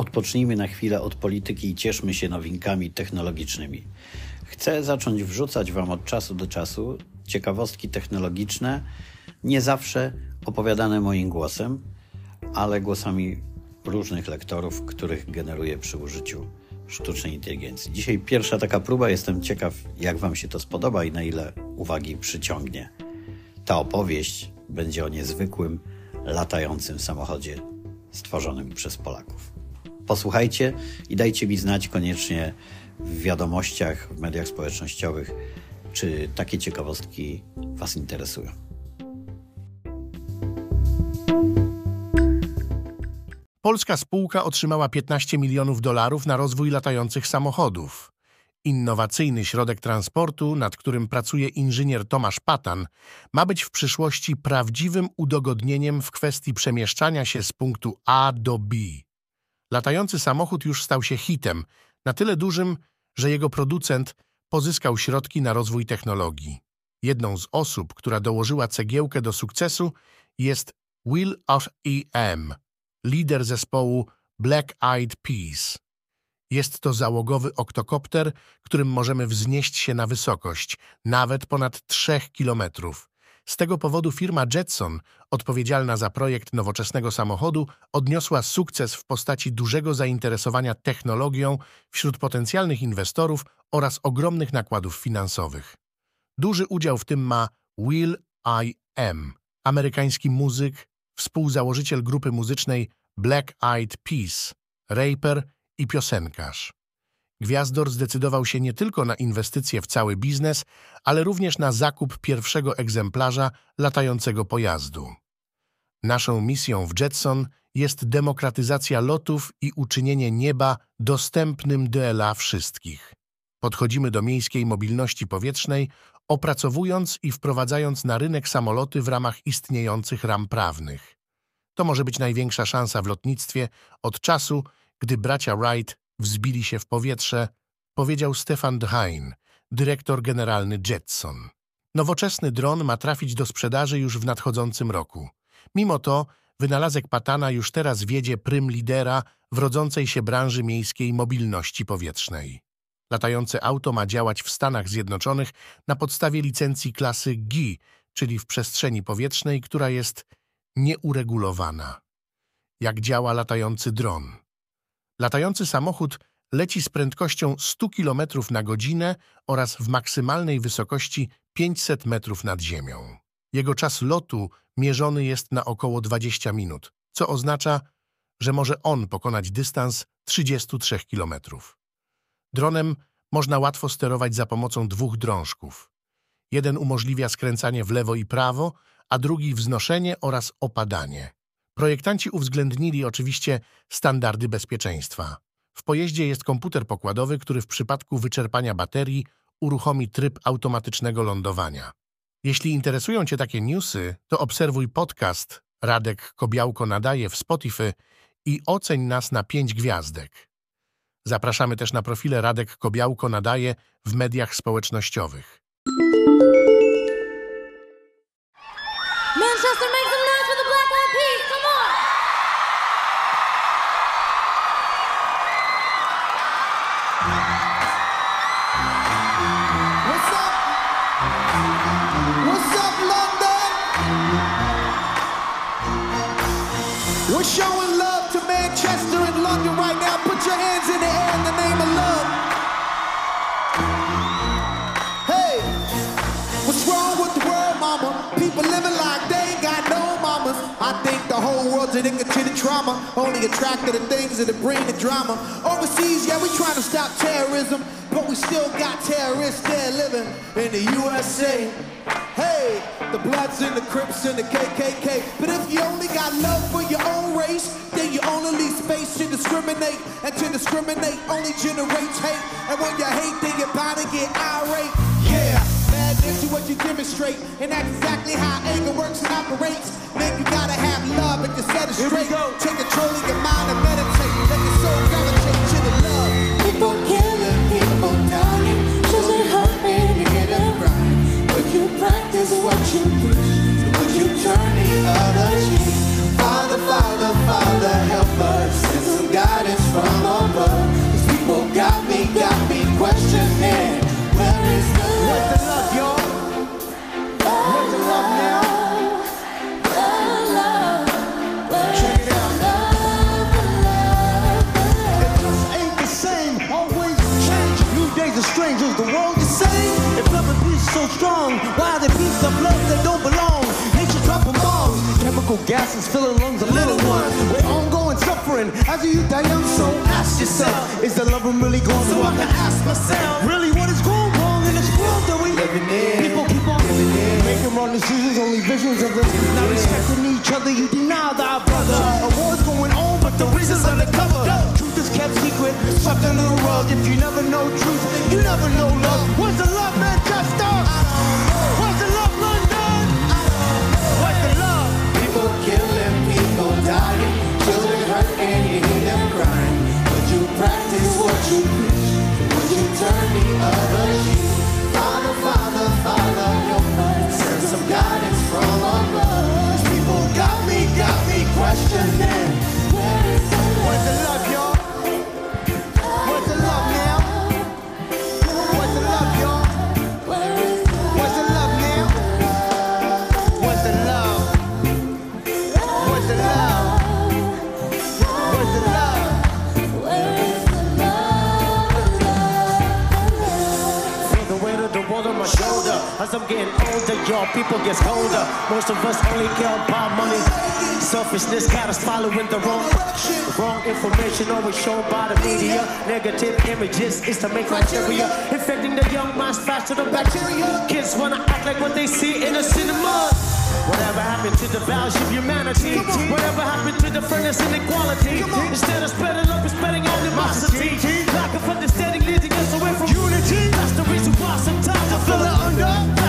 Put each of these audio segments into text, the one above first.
Odpocznijmy na chwilę od polityki i cieszmy się nowinkami technologicznymi. Chcę zacząć wrzucać Wam od czasu do czasu ciekawostki technologiczne, nie zawsze opowiadane moim głosem, ale głosami różnych lektorów, których generuję przy użyciu sztucznej inteligencji. Dzisiaj pierwsza taka próba, jestem ciekaw, jak Wam się to spodoba i na ile uwagi przyciągnie. Ta opowieść będzie o niezwykłym, latającym samochodzie stworzonym przez Polaków. Posłuchajcie i dajcie mi znać koniecznie w wiadomościach, w mediach społecznościowych, czy takie ciekawostki Was interesują. Polska spółka otrzymała 15 milionów dolarów na rozwój latających samochodów. Innowacyjny środek transportu, nad którym pracuje inżynier Tomasz Patan, ma być w przyszłości prawdziwym udogodnieniem w kwestii przemieszczania się z punktu A do B. Latający samochód już stał się hitem, na tyle dużym, że jego producent pozyskał środki na rozwój technologii. Jedną z osób, która dołożyła cegiełkę do sukcesu jest Will of E.M., lider zespołu Black Eyed Peas. Jest to załogowy oktokopter, którym możemy wznieść się na wysokość, nawet ponad 3 kilometrów. Z tego powodu firma Jetson, odpowiedzialna za projekt nowoczesnego samochodu, odniosła sukces w postaci dużego zainteresowania technologią wśród potencjalnych inwestorów oraz ogromnych nakładów finansowych. Duży udział w tym ma Will I Am, amerykański muzyk, współzałożyciel grupy muzycznej Black Eyed Peas, raper i piosenkarz. Gwiazdor zdecydował się nie tylko na inwestycje w cały biznes, ale również na zakup pierwszego egzemplarza latającego pojazdu. Naszą misją w Jetson jest demokratyzacja lotów i uczynienie nieba dostępnym dla wszystkich. Podchodzimy do miejskiej mobilności powietrznej, opracowując i wprowadzając na rynek samoloty w ramach istniejących ram prawnych. To może być największa szansa w lotnictwie od czasu, gdy bracia Wright wzbili się w powietrze, powiedział Stefan Dhein, dyrektor generalny Jetson. Nowoczesny dron ma trafić do sprzedaży już w nadchodzącym roku. Mimo to wynalazek Patana już teraz wiedzie prym lidera w rodzącej się branży miejskiej mobilności powietrznej. Latające auto ma działać w Stanach Zjednoczonych na podstawie licencji klasy G, czyli w przestrzeni powietrznej, która jest nieuregulowana. Jak działa latający dron? Latający samochód leci z prędkością 100 km na godzinę oraz w maksymalnej wysokości 500 metrów nad ziemią. Jego czas lotu mierzony jest na około 20 minut, co oznacza, że może on pokonać dystans 33 km. Dronem można łatwo sterować za pomocą dwóch drążków. Jeden umożliwia skręcanie w lewo i prawo, a drugi wznoszenie oraz opadanie. Projektanci uwzględnili oczywiście standardy bezpieczeństwa. W pojeździe jest komputer pokładowy, który w przypadku wyczerpania baterii uruchomi tryb automatycznego lądowania. Jeśli interesują Cię takie newsy, to obserwuj podcast Radek Kobiałko nadaje w Spotify i oceń nas na 5 gwiazdek. Zapraszamy też na profile Radek Kobiałko nadaje w mediach społecznościowych. Manchester, addicted to the trauma. Only attracted to things that bring the drama. Overseas, yeah, we trying to stop terrorism, but we still got terrorists there living in the USA. Hey, the Bloods and the Crips and the KKK. But if you only got love for your own race, then you only leave space to discriminate. And to discriminate only generates hate. And when you hate, then you're bound to get irate. Yeah, is what you demonstrate. And that's exactly how anger works and operates. Man, you gotta have love and you set it straight. Take control of your mind and meditate. Let your soul gravitate gas is filling lungs of little ones. We're ongoing suffering. As a youth, I am so. Ask yourself, is the love really going so I can ask myself, really, what is going wrong in this world that we living in? People keep on living in, making wrong decisions, only visions of us. Not respecting each other, you deny thy brother. A war's going on, but the reason's undercover. Truth is kept secret, swept under the rug. If you never know truth, you never know love. Where's the love, Manchester? You getting older, y'all people get colder. Most of us only care about money. Selfishness got us following the wrong Wrong information always shown by the media. Negative images is to make criteria. Infecting the young minds faster than bacteria. Kids wanna act like what they see in the cinema. Whatever happened to the values of humanity? Whatever happened to the fairness and equality? Instead of spreading love, we're spreading animosity. Lack of understanding leading us away from unity. That's the reason why sometimes I feel it under.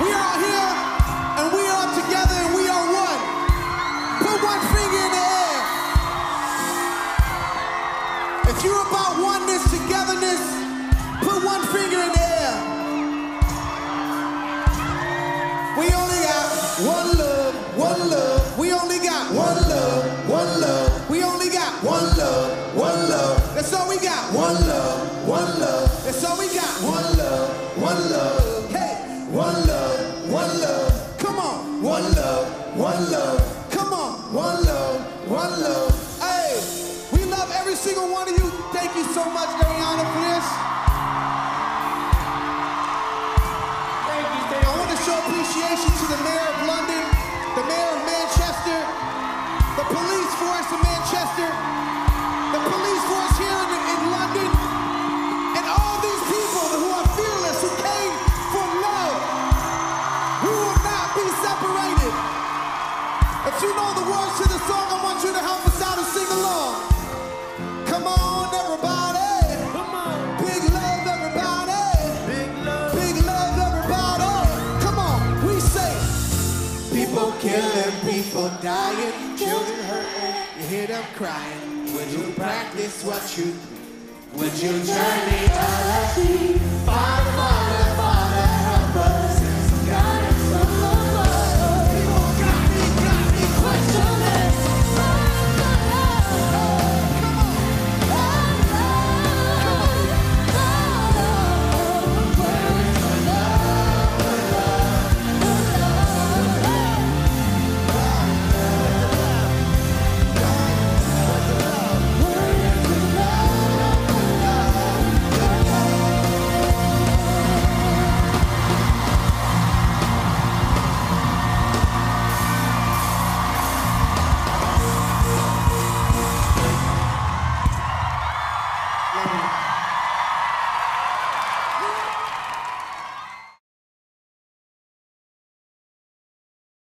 We are here and we are together and we are one. Put one finger in the air. If you're about oneness, togetherness, put one finger in the air. We only got one love, one love. We only got one so much, for this. Thank you, thank you. I want to show appreciation to the mayor of London, the mayor of Manchester, the police force of Manchester, people dying, children hurting, you hear them crying. Would you practice what you Would you other cheek? Father, Father,